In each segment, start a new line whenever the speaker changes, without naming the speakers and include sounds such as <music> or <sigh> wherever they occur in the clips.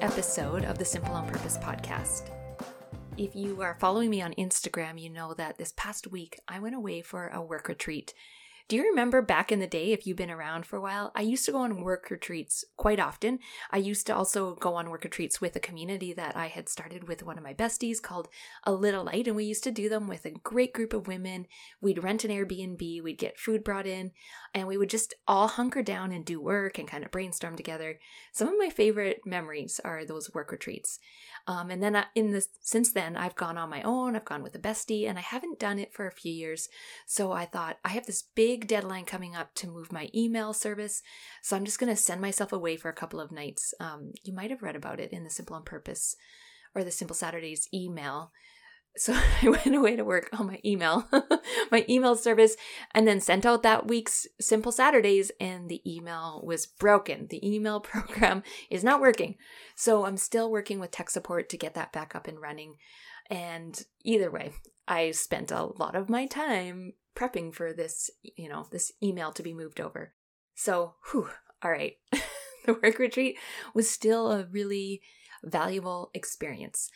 episode of the Simple on Purpose podcast. If you are following me on Instagram, you know that this past week I went away for a work retreat do you remember back in the day, if you've been around for a while, I used to go on work retreats quite often. I used to also go on work retreats with a community that I had started with one of my besties called A Little Light, and we used to do them with a great group of women. We'd rent an Airbnb, we'd get food brought in, and we would just all hunker down and do work and kind of brainstorm together. Some of my favorite memories are those work retreats. Um, and then I, in this, since then, I've gone on my own. I've gone with a bestie, and I haven't done it for a few years. So I thought I have this big deadline coming up to move my email service. So I'm just going to send myself away for a couple of nights. Um, you might have read about it in the Simple on Purpose or the Simple Saturdays email. So <laughs> I went away to work on my email, <laughs> my email service, and then sent out that week's Simple Saturdays, and the email was broken. The email <laughs> program is not working. So I'm still working with tech support to get that back up and running. And either way, I spent a lot of my time prepping for this, you know, this email to be moved over. So, whew, all right. the work retreat was still a really valuable experience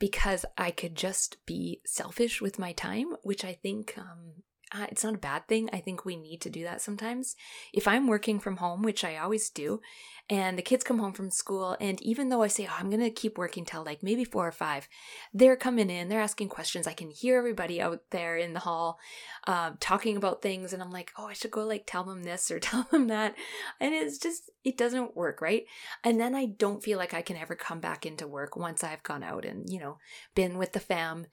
because I could just be selfish with my time, which I think um, uh, it's not a bad thing. I think we need to do that sometimes. If I'm working from home, which I always do, and the kids come home from school, and even though I say, oh, I'm going to keep working till like maybe four or five, they're coming in, they're asking questions. I can hear everybody out there in the hall uh, talking about things, and I'm like, oh, I should go like tell them this or <laughs> tell them that. And it's just, it doesn't work, right? And then I don't feel like I can ever come back into work once I've gone out and, you know, been with the fam.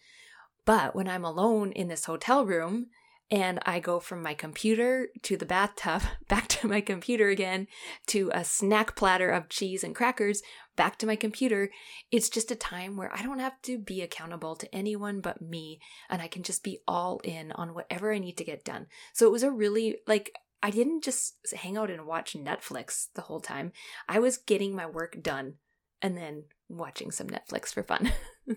But when I'm alone in this hotel room, and I go from my computer to the bathtub, <laughs> back to my computer again, to a snack platter of cheese and crackers, back to my computer. It's just a time where I don't have to be accountable to anyone but me, and I can just be all in on whatever I need to get done. So it was a really, like, I didn't just hang out and watch Netflix the whole time. I was getting my work done and then watching some Netflix for fun. <laughs>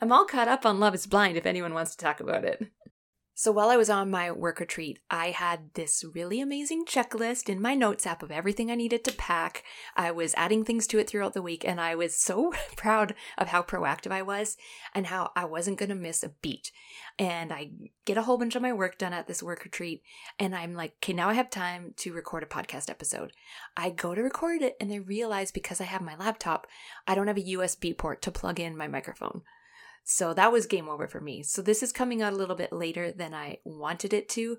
I'm all caught up on Love is Blind if anyone wants to talk about it. So while I was on my work retreat, I had this really amazing checklist in my notes app of everything I needed to pack. I was adding things to it throughout the week, and I was so <laughs> proud of how proactive I was and how I wasn't going to miss a beat. And I get a whole bunch of my work done at this work retreat, and I'm like, okay, now I have time to record a podcast episode. I go to record it, and I realize because I have my laptop, I don't have a USB port to plug in my microphone. So that was game over for me. So this is coming out a little bit later than I wanted it to.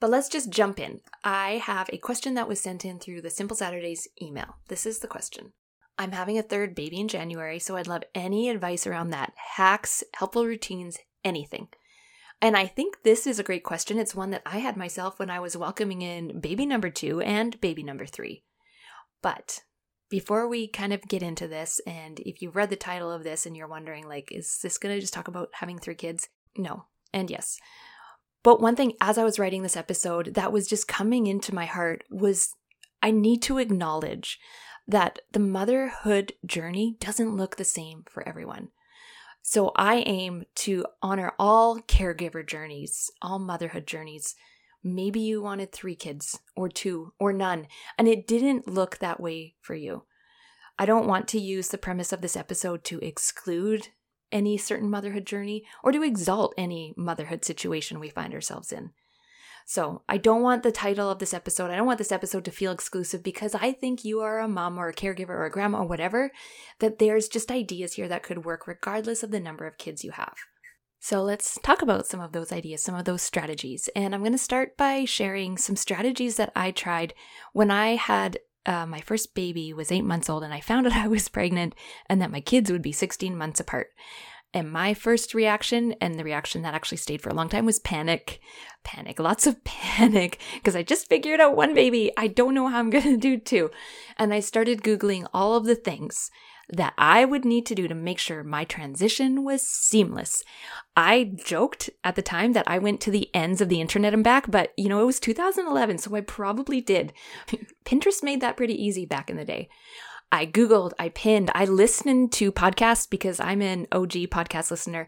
But let's just jump in. I have a question that was sent in through the Simple Saturdays email. This is the question. I'm having a third baby in January, so I'd love any advice around that. Hacks, helpful routines, anything. And I think this is a great question. It's one that I had myself when I was welcoming in baby number two and baby number three. But before we kind of get into this, and if you read the title of this and you're wondering, like, is this going to just talk about having three kids? No. And yes. But one thing, as I was writing this episode, that was just coming into my heart was I need to acknowledge that the motherhood journey doesn't look the same for everyone. So I aim to honor all caregiver journeys, all motherhood journeys Maybe you wanted three kids, or two, or none, and it didn't look that way for you. I don't want to use the premise of this episode to exclude any certain motherhood journey or to exalt any motherhood situation we find ourselves in. So, I don't want the title of this episode, I don't want this episode to feel exclusive because I think you are a mom or a caregiver or a grandma or whatever, that there's just ideas here that could work regardless of the number of kids you have. So let's talk about some of those ideas, some of those strategies. And I'm going to start by sharing some strategies that I tried when I had uh, my first baby was eight months old and I found out <laughs> I was pregnant and that my kids would be 16 months apart. And my first reaction, and the reaction that actually stayed for a long time, was panic. Panic, lots of <laughs> panic, because I just figured out one baby. I don't know how I'm going to do two. And I started Googling all of the things that I would need to do to make sure my transition was seamless. I joked at the time that I went to the ends of the internet and back, but you know, it was 2011, so I probably did. <laughs> Pinterest made that pretty easy back in the day. I Googled, I pinned, I listened to podcasts because I'm an OG podcast listener.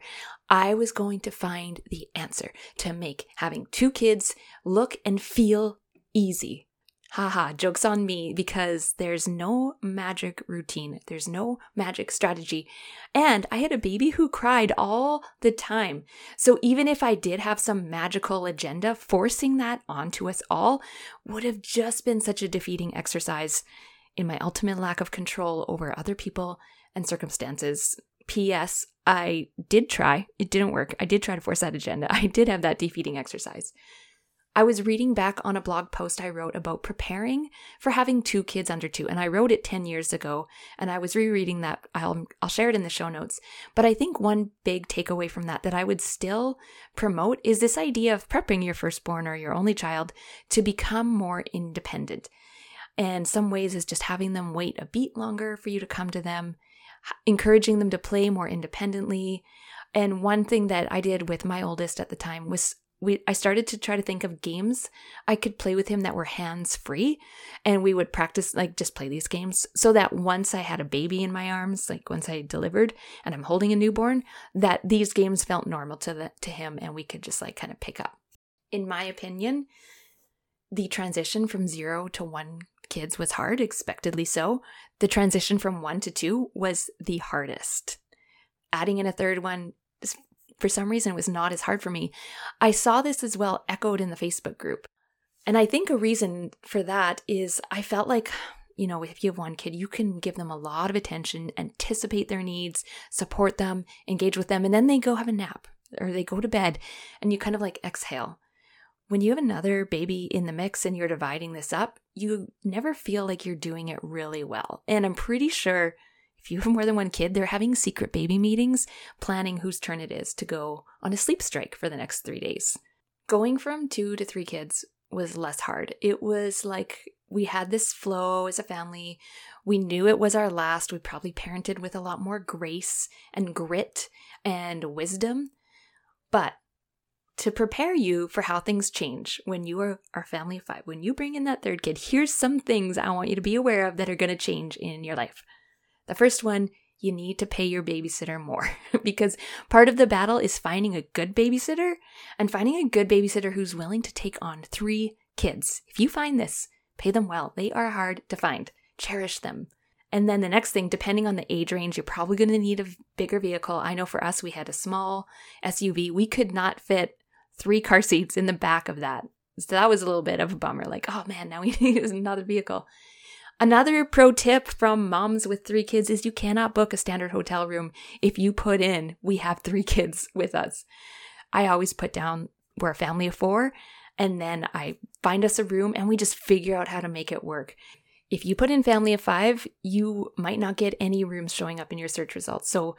I was going to find the answer to make having two kids look and feel easy. Haha, joke's on me because there's no magic routine. There's no magic strategy. And I had a baby who cried all the time. So even if I did have some magical agenda, forcing that onto us all would have just been such a defeating exercise in my ultimate lack of control over other people and circumstances. P.S. I did try. It didn't work. I did try to force that agenda. <laughs> I did have that defeating exercise. I was reading back on a blog post I wrote about preparing for having two kids under two, and I wrote it 10 years ago, and I was rereading that. I'll, I'll share it in the show notes. But I think one big takeaway from that that I would still promote is this idea of prepping your firstborn or your only child to become more independent. And some ways is just having them wait a beat longer for you to come to them, encouraging them to play more independently. And one thing that I did with my oldest at the time was we I started to try to think of games I could play with him that were hands free and we would practice like just play these games so that once I had a baby in my arms like once I delivered and I'm holding a newborn that these games felt normal to the to him and we could just like kind of pick up. In my opinion, the transition from 0 to 1 kids was hard, expectedly so. The transition from 1 to 2 was the hardest. Adding in a third one for some reason it was not as hard for me. I saw this as well echoed in the Facebook group. And I think a reason for that is I felt like, you know, if you have one kid, you can give them a lot of attention, anticipate their needs, support them, engage with them, and then they go have a nap or they go to bed and you kind of like exhale. When you have another baby in the mix and you're dividing this up, you never feel like you're doing it really well. And I'm pretty sure if you have more than one kid, they're having secret baby meetings, planning whose turn it is to go on a sleep strike for the next three days. Going from two to three kids was less hard. It was like we had this flow as a family. We knew it was our last. We probably parented with a lot more grace and grit and wisdom. But to prepare you for how things change when you are our family of five, when you bring in that third kid, here's some things I want you to be aware of that are going to change in your life. The first one, you need to pay your babysitter more <laughs> because part of the battle is finding a good babysitter and finding a good babysitter who's willing to take on three kids. If you find this, pay them well. They are hard to find. Cherish them. And then the next thing, depending on the age range, you're probably going to need a bigger vehicle. I know for us, we had a small SUV. We could not fit three car seats in the back of that. So that was a little bit of a bummer. Like, oh man, now we <laughs> need another vehicle. Another pro tip from moms with three kids is you cannot book a standard hotel room if you put in, we have three <laughs> kids with us. I always put down, we're a family of four, and then I find us a room and we just figure out how to make it work. If you put in family of five, you might not get any rooms showing up in your search results. So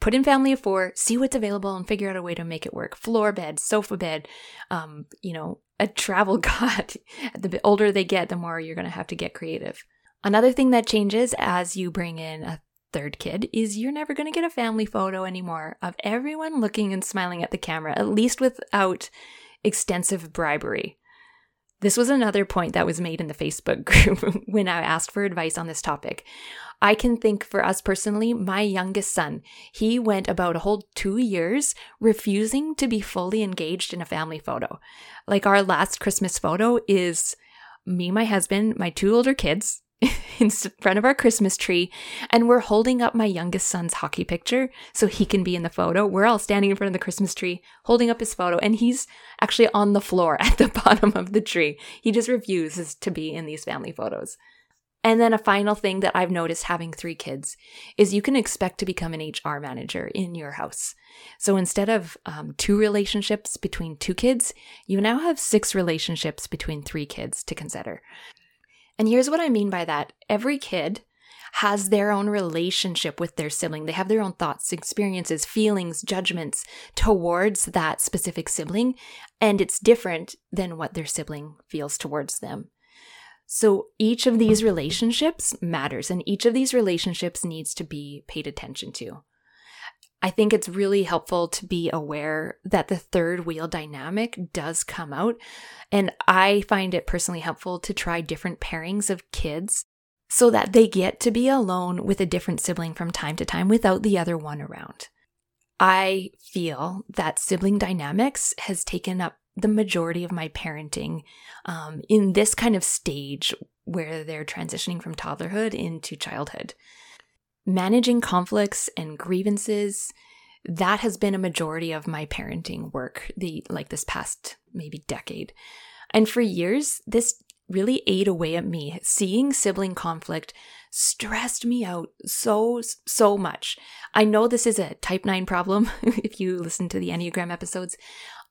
put in family of four, see what's available, and figure out a way to make it work. Floor bed, sofa bed, um, you know, a travel <laughs> cot. the older they get, the more you're going to have to get creative. Another thing that changes as you bring in a third kid is you're never going to get a family photo anymore of everyone looking and smiling at the camera, at least without extensive bribery. This was another point that was made in the Facebook group <laughs> when I asked for advice on this topic. I can think for us personally, my youngest son, he went about a whole two years refusing to be fully engaged in a family photo. Like our last Christmas photo is me, my husband, my two older kids, <laughs> in front of our Christmas tree, and we're holding up my youngest son's hockey picture so he can be in the photo. We're all standing in front of the Christmas tree, holding up his photo, and he's actually on the floor <laughs> at the bottom of the tree. He just refuses to be in these family photos. And then a final thing that I've noticed having three kids is you can expect to become an HR manager in your house. So instead of um, two relationships between two kids, you now have six relationships between three kids to consider. And here's what I mean by that every kid has their own relationship with their sibling. They have their own thoughts, experiences, feelings, judgments towards that specific sibling, and it's different than what their sibling feels towards them. So each of these relationships matters, and each of these relationships needs to be paid attention to. I think it's really helpful to be aware that the third wheel dynamic does come out. And I find it personally helpful to try different pairings of kids so that they get to be alone with a different sibling from time to time without the other one around. I feel that sibling dynamics has taken up the majority of my parenting um, in this kind of stage where they're transitioning from toddlerhood into childhood. Managing conflicts and grievances, that has been a majority of my parenting work, the like this past maybe decade. And for years, this really ate away at me. Seeing sibling conflict stressed me out so, so much. I know this is a type 9 problem <laughs> if you listen to the Enneagram episodes.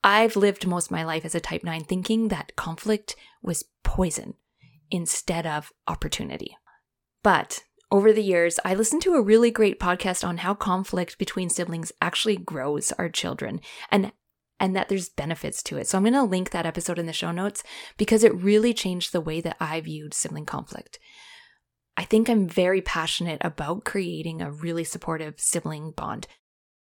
I've lived most of my life as a type 9 thinking that conflict was poison instead of opportunity. But over the years, I listened to a really great podcast on how conflict between siblings actually grows our children and and that there's benefits to it. So I'm going to link that episode in the show notes because it really changed the way that I viewed sibling conflict. I think I'm very passionate about creating a really supportive sibling bond.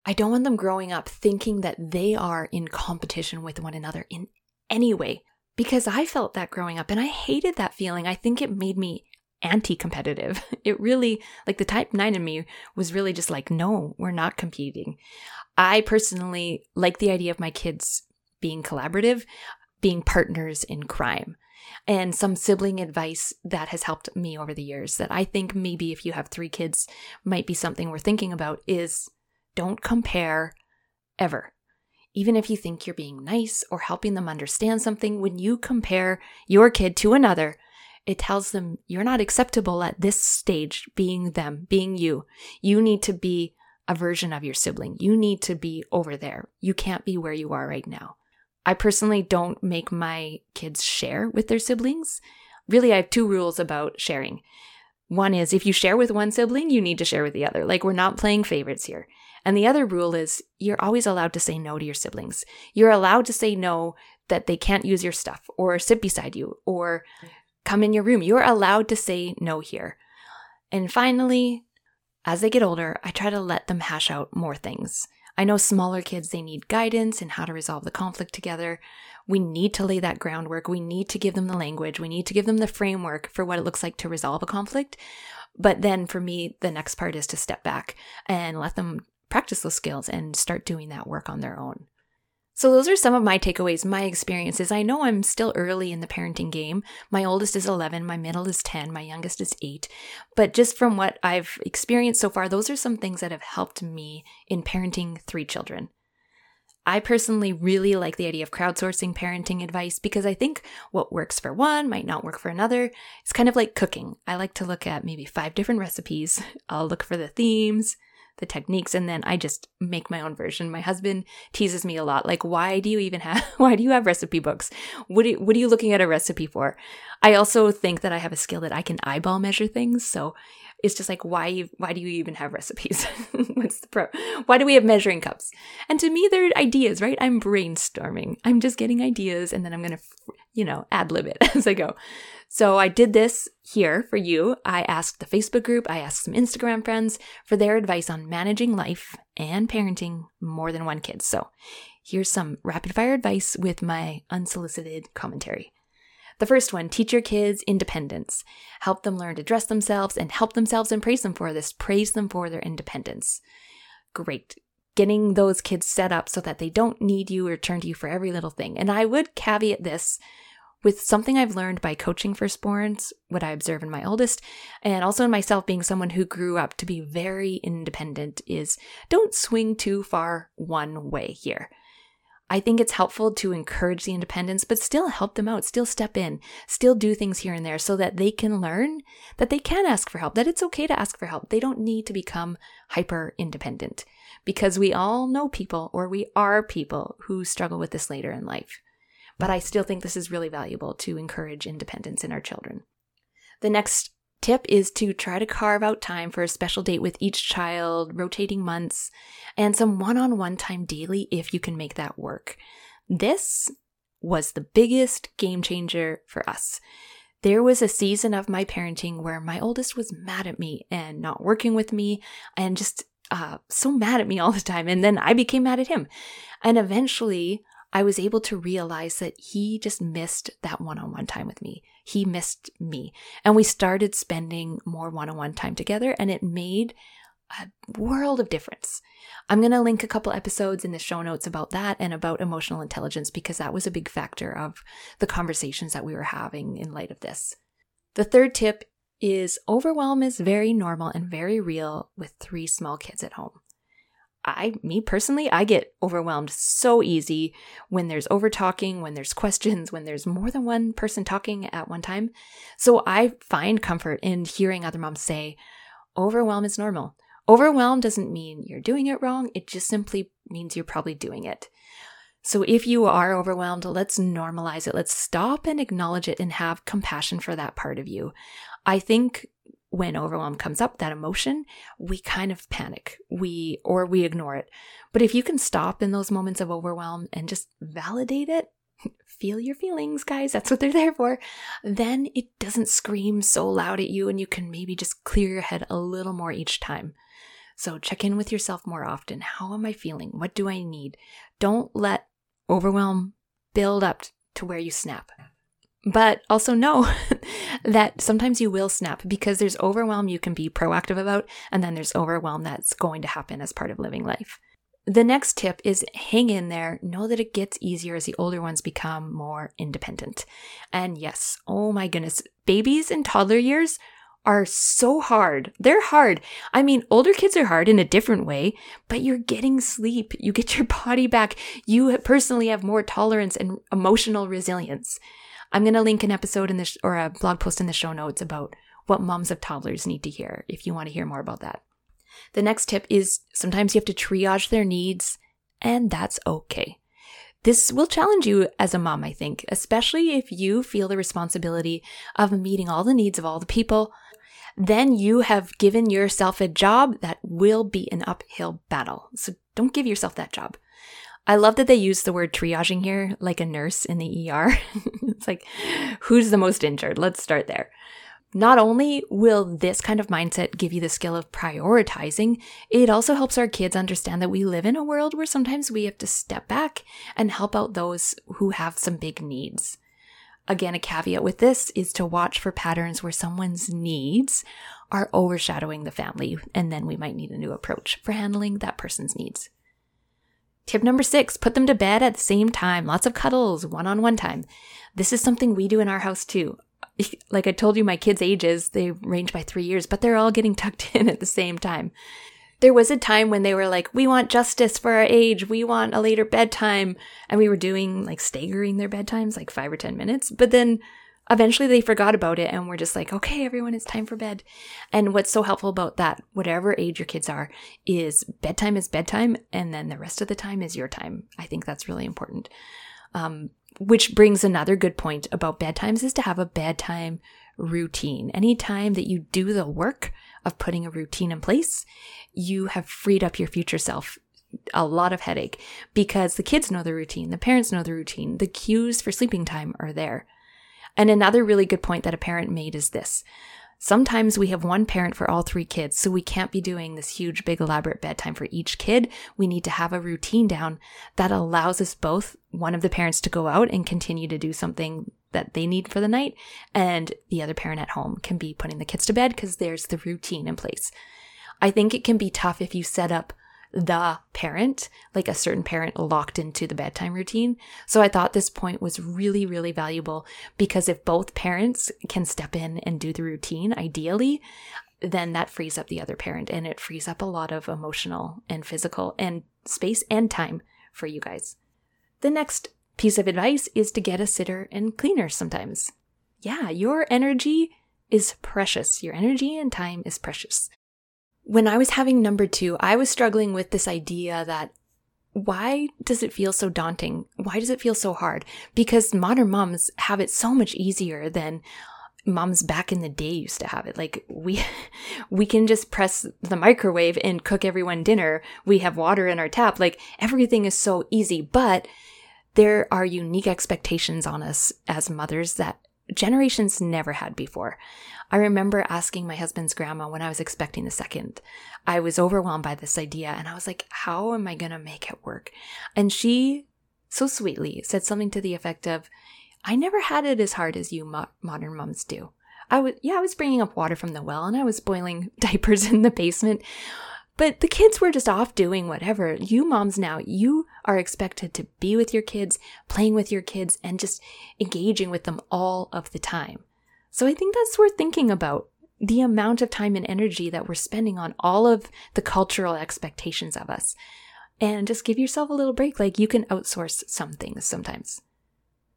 I don't want them growing up thinking that they are in competition with one another in any way because I felt that growing up and I hated that feeling. I think it made me anti competitive. <laughs> It really, like the type 9 in me was really just like, no, we're not competing. I personally like the idea of my kids being collaborative, being partners in crime. And some sibling advice that has helped me over the years that I think maybe if you have three kids might be something we're thinking about is don't compare ever. Even if you think you're being nice or helping them understand something, when you compare your kid to another, it tells them you're not acceptable at this stage, being them, being you. You need to be a version of your sibling. You need to be over there. You can't be where you are right now. I personally don't make my kids share with their siblings. Really, I have two rules about sharing. One is if you share with one sibling, you need to share with the other. Like, we're not playing favorites here. And the other rule is you're always allowed to say no to your siblings. You're allowed to say no that they can't use your stuff or sit beside you or come in your room. You're allowed to say no here. And finally, as they get older, I try to let them hash out more things. I know smaller kids, they need guidance and how to resolve the conflict together. We need to lay that groundwork. We need to give them the language. We need to give them the framework for what it looks like to resolve a conflict. But then for me, the next part is to step back and let them practice those skills and start doing that work on their own. So, those are some of my takeaways, my experiences. I know I'm still early in the parenting game. My oldest is 11, my middle is 10, my youngest is 8. But just from what I've experienced so far, those are some things that have helped me in parenting three children. I personally really like the idea of crowdsourcing parenting advice because I think what works for one might not work for another. It's kind of like cooking. I like to look at maybe five different recipes. I'll look for the themes, the techniques and then I just make my own version. My husband teases me a lot like why do you even have <laughs> why do you have recipe books? What what are you looking at a recipe for? I also think that I have a skill that I can eyeball measure things, so it's just like why why do you even have recipes? <laughs> What's the pro? Why do we have measuring cups? And to me they're ideas, right? I'm brainstorming. I'm just getting ideas and then I'm to you know, ad lib it <laughs> as I go. So I did this here for you. I asked the Facebook group, I asked some Instagram friends for their advice on managing life and parenting more than one kid. So here's some rapid fire advice with my unsolicited commentary. The first one teach your kids independence. Help them learn to dress themselves and help themselves and praise them for this. Praise them for their independence. Great. Getting those kids set up so that they don't need you or turn to you for every little thing. And I would caveat this with something I've learned by coaching firstborns, what I observe in my oldest, and also in myself being someone who grew up to be very independent, is don't swing too far one way here. I think it's helpful to encourage the independence, but still help them out, still step in, still do things here and there so that they can learn that they can ask for help, that it's okay to ask for help. They don't need to become hyper independent because we all know people or we are people who struggle with this later in life but I still think this is really valuable to encourage independence in our children. The next tip is to try to carve out time for a special date with each child, rotating months, and some one on one time daily if you can make that work. This was the biggest game changer for us. There was a season of my parenting where my oldest was mad at me and not working with me and just uh, so mad at me all the time. And then I became mad at him. And eventually, I was able to realize that he just missed that one on one time with me. He missed me. And we started spending more one on one time together, and it made a world of difference. I'm going to link a couple episodes in the show notes about that and about emotional intelligence because that was a big factor of the conversations that we were having in light of this. The third tip is overwhelm is very normal and very real with three small kids at home. I, me personally, I get overwhelmed so easy when there's over talking, when there's <laughs> questions, when there's more than one person talking at one time. So I find comfort in hearing other moms say, overwhelm is normal. Overwhelm doesn't mean you're doing it wrong, it just simply means you're probably doing it. So if you are overwhelmed, let's normalize it. Let's stop and acknowledge it and have compassion for that part of you. I think when overwhelm comes up, that emotion, we kind of panic. We or we ignore it. But if you can stop in those moments of overwhelm and just validate it, <laughs> feel your feelings, guys. That's what they're there for. Then it doesn't scream so loud at you and you can maybe just clear your head a little more each time. So check in with yourself more often. How am I feeling? What do I need? Don't let overwhelm build up to where you snap. But also know <laughs> that sometimes you will snap because there's overwhelm you can be proactive about, and then there's overwhelm that's going to happen as part of living life. The next tip is hang in there. Know that it gets easier as the older ones become more independent. And yes, oh my goodness, babies in toddler years are so hard. They're hard. I mean, older kids are hard in a different way, but you're getting sleep. You get your <laughs> body back. You personally have more tolerance and emotional resilience. I'm going to link an episode in this or a blog post in the show notes about what moms of toddlers need to hear if you want to hear more about that. The next tip is sometimes you have to triage their needs, and that's okay. This will challenge you as a mom, I think, especially if you feel the responsibility of meeting all the needs of all the people. Then you have given yourself a job that will be an uphill battle. So don't give yourself that job. I love that they use the word triaging here, like a nurse in the ER. <laughs> it's like, who's the most injured? Let's start there. Not only will this kind of mindset give you the skill of prioritizing, it also helps our kids understand that we live in a world where sometimes we have to step back and help out those who have some big needs. Again, a caveat with this is to watch for patterns where someone's needs are overshadowing the family, and then we might need a new approach for handling that person's needs. Tip number six, put them to bed at the same time. Lots of cuddles, one on one time. This is something we do in our house too. <laughs> Like I told you, my kids' ages, they range by three years, but they're all getting <laughs> tucked in at the same time. There was a time when they were like, we want justice for our age. We want a later bedtime. And we were doing like staggering their bedtimes, like five or 10 minutes. But then eventually they forgot about it and we're just like, okay, everyone, it's time for bed. And what's so helpful about that, whatever age your kids are, is bedtime is bedtime and then the rest of the time is your time. I think that's really important. Um, which brings another good point about bedtimes is to have a bedtime routine. Anytime that you do the work of putting a routine in place, you have freed up your future self a lot of headache because the kids know the routine, the parents know the routine, the cues for sleeping time are there. And another really good point that a parent made is this. Sometimes we have one parent for all three kids, so we can't be doing this huge, big, elaborate bedtime for each kid. We need to have a routine down that allows us both, one of the parents to go out and continue to do something that they need for the night, and the other parent at home can be putting the kids to bed because there's the routine in place. I think it can be tough if you set up the parent, like a certain parent locked into the bedtime routine. So I thought this point was really, really valuable because if both parents can step in and do the routine, ideally, then that frees up the other parent and it frees up a lot of emotional and physical and space and time for you guys. The next piece of advice is to get a sitter and cleaner sometimes. Yeah, your energy is precious. Your energy and time is precious when I was having number two, I was struggling with this idea that why does it feel so daunting? Why does it feel so hard? Because modern moms have it so much easier than moms back in the day used to have it. Like we <laughs> we can just press the microwave and cook everyone dinner. We have water in our tap. Like everything is so easy, but there are unique expectations on us as mothers that generations never had before. I remember asking my husband's grandma when I was expecting the second. I was overwhelmed by this idea and I was like, how am I going to make it work? And she so sweetly said something to the effect of, I never had it as hard as you mo- modern moms do. I was, yeah, I was bringing up water from the well and I was boiling <laughs> diapers in the basement, But the kids were just off doing whatever. You moms now, you are expected to be with your kids, playing with your kids, and just engaging with them all of the time. So I think that's worth thinking about the amount of time and energy that we're spending on all of the cultural expectations of us. And just give yourself a little break. Like you can outsource some things sometimes.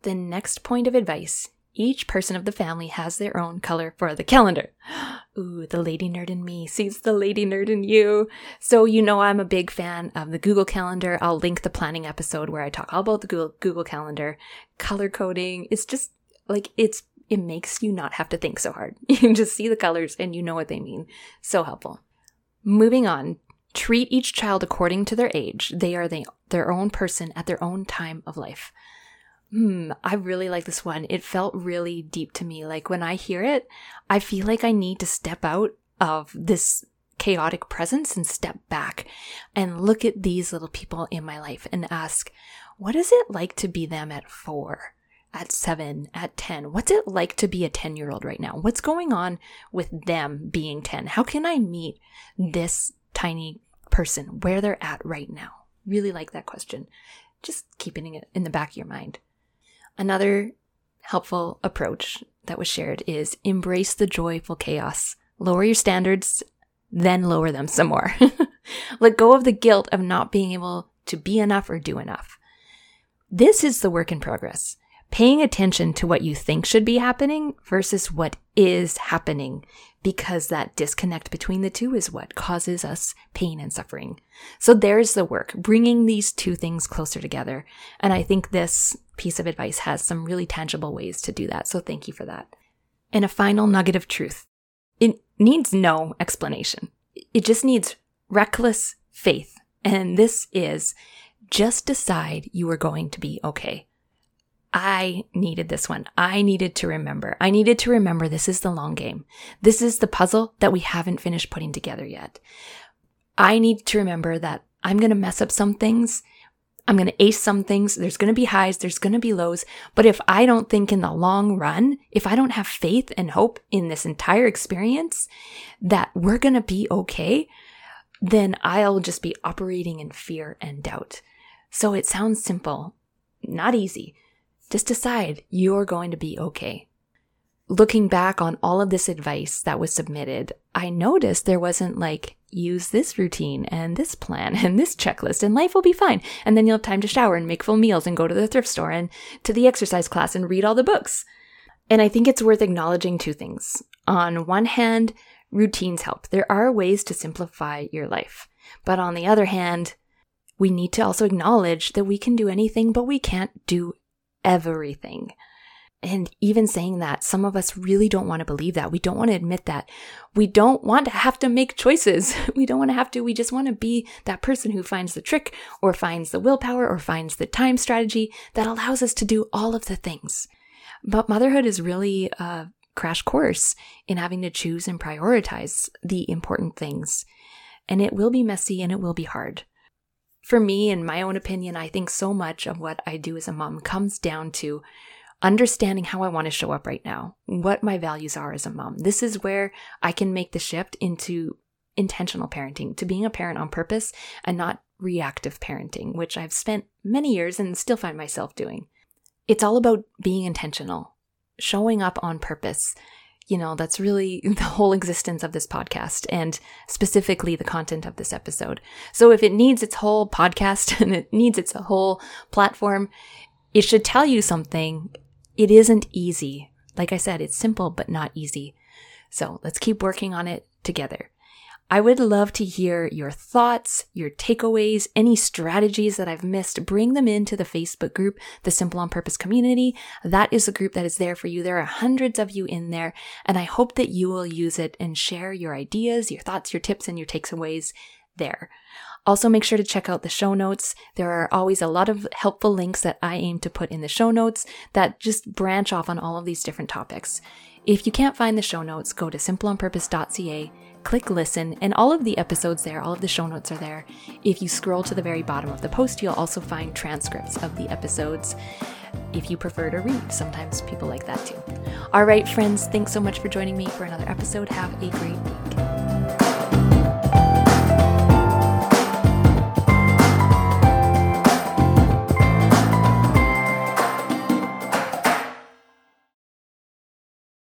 The next point of advice each person of the family has their own color for the calendar. <gasps> Ooh, the lady nerd in me sees the lady nerd in you. So, you know, I'm a big fan of the Google Calendar. I'll link the planning episode where I talk all about the Google, Google Calendar. Color coding It's just like it's, it makes you not have to think so hard. <laughs> You can just see the colors and you know what they mean. So helpful. Moving on, treat each child according to their age. They are the, their own person at their own time of life. Hmm, I really like this one. It felt really deep to me. Like when I hear it, I feel like I need to step out of this chaotic presence and step back and look at these little people in my life and ask, what is it like to be them at four, at seven, at 10? What's it like to be a 10 year old right now? What's going on with them being 10? How can I meet this tiny person where they're at right now? Really like that question. Just keeping it in the back of your mind. Another helpful approach that was shared is embrace the joyful chaos. Lower your standards, then lower them some more. <laughs> Let go of the guilt of not being able to be enough or do enough. This is the work in progress paying attention to what you think should be happening versus what is happening, because that disconnect between the two is what causes us pain and suffering. So there's the work, bringing these two things closer together. And I think this piece of advice has some really tangible ways to do that. So thank you for that. And a final nugget of truth. It needs no explanation. It just needs reckless faith. And this is just decide you are going to be okay. I needed this one. I needed to remember. I needed to remember this is the long game. This is the puzzle that we haven't finished putting together yet. I need to remember that I'm going to mess up some things. I'm going to ace some things. There's going to be highs. There's going to be lows. But if I don't think in the long run, if I don't have faith and hope in this entire experience that we're going to be okay, then I'll just be operating in fear and doubt. So it sounds simple, not easy. Just decide you're going to be okay. Looking back on all of this advice that was submitted, I noticed there wasn't like, use this routine and this plan <laughs> and this checklist and life will be fine. And then you'll have time to shower and make full meals and go to the thrift store and to the exercise class and read all the books. And I think it's worth acknowledging two things. On one hand, routines help. There are ways to simplify your life. But on the other hand, we need to also acknowledge that we can do anything, but we can't do everything. And even saying that, some of us really don't want to believe that. We don't want to admit that. We don't want to have to make choices. <laughs> We don't want to have to. We just want to be that person who finds the trick or finds the willpower or finds the time strategy that allows us to do all of the things. But motherhood is really a crash course in having to choose and prioritize the important things. And it will be messy and it will be hard for me, in my own opinion, I think so much of what I do as a mom comes down to understanding how I want to show up right now, what my values are as a mom. This is where I can make the shift into intentional parenting, to being a parent on purpose and not reactive parenting, which I've spent many years and still find myself doing. It's all about being intentional, showing up on purpose, you know, that's really <laughs> the whole existence of this podcast and specifically the content of this episode. So if it needs its whole podcast <laughs> and it needs its whole platform, it should tell you something. It isn't easy. Like I said, it's simple, but not easy. So let's keep working on it together. I would love to hear your thoughts, your takeaways, any strategies that I've missed. Bring them into the Facebook group, the Simple on Purpose community. That is a group that is there for you. There are hundreds of you in there, and I hope that you will use it and share your ideas, your thoughts, your tips, and your takeaways there. Also, make sure to check out the show notes. There are always a lot of helpful links that I aim to put in the show notes that just branch off on all of these different topics. If you can't find the show notes, go to simpleonpurpose.ca click listen, and all of the episodes there, all of the show notes are there. If you scroll to the very bottom of the post, you'll also find transcripts of the episodes if you prefer to read. Sometimes people like that too. All right, friends, thanks so much for joining me for another episode. Have a great week.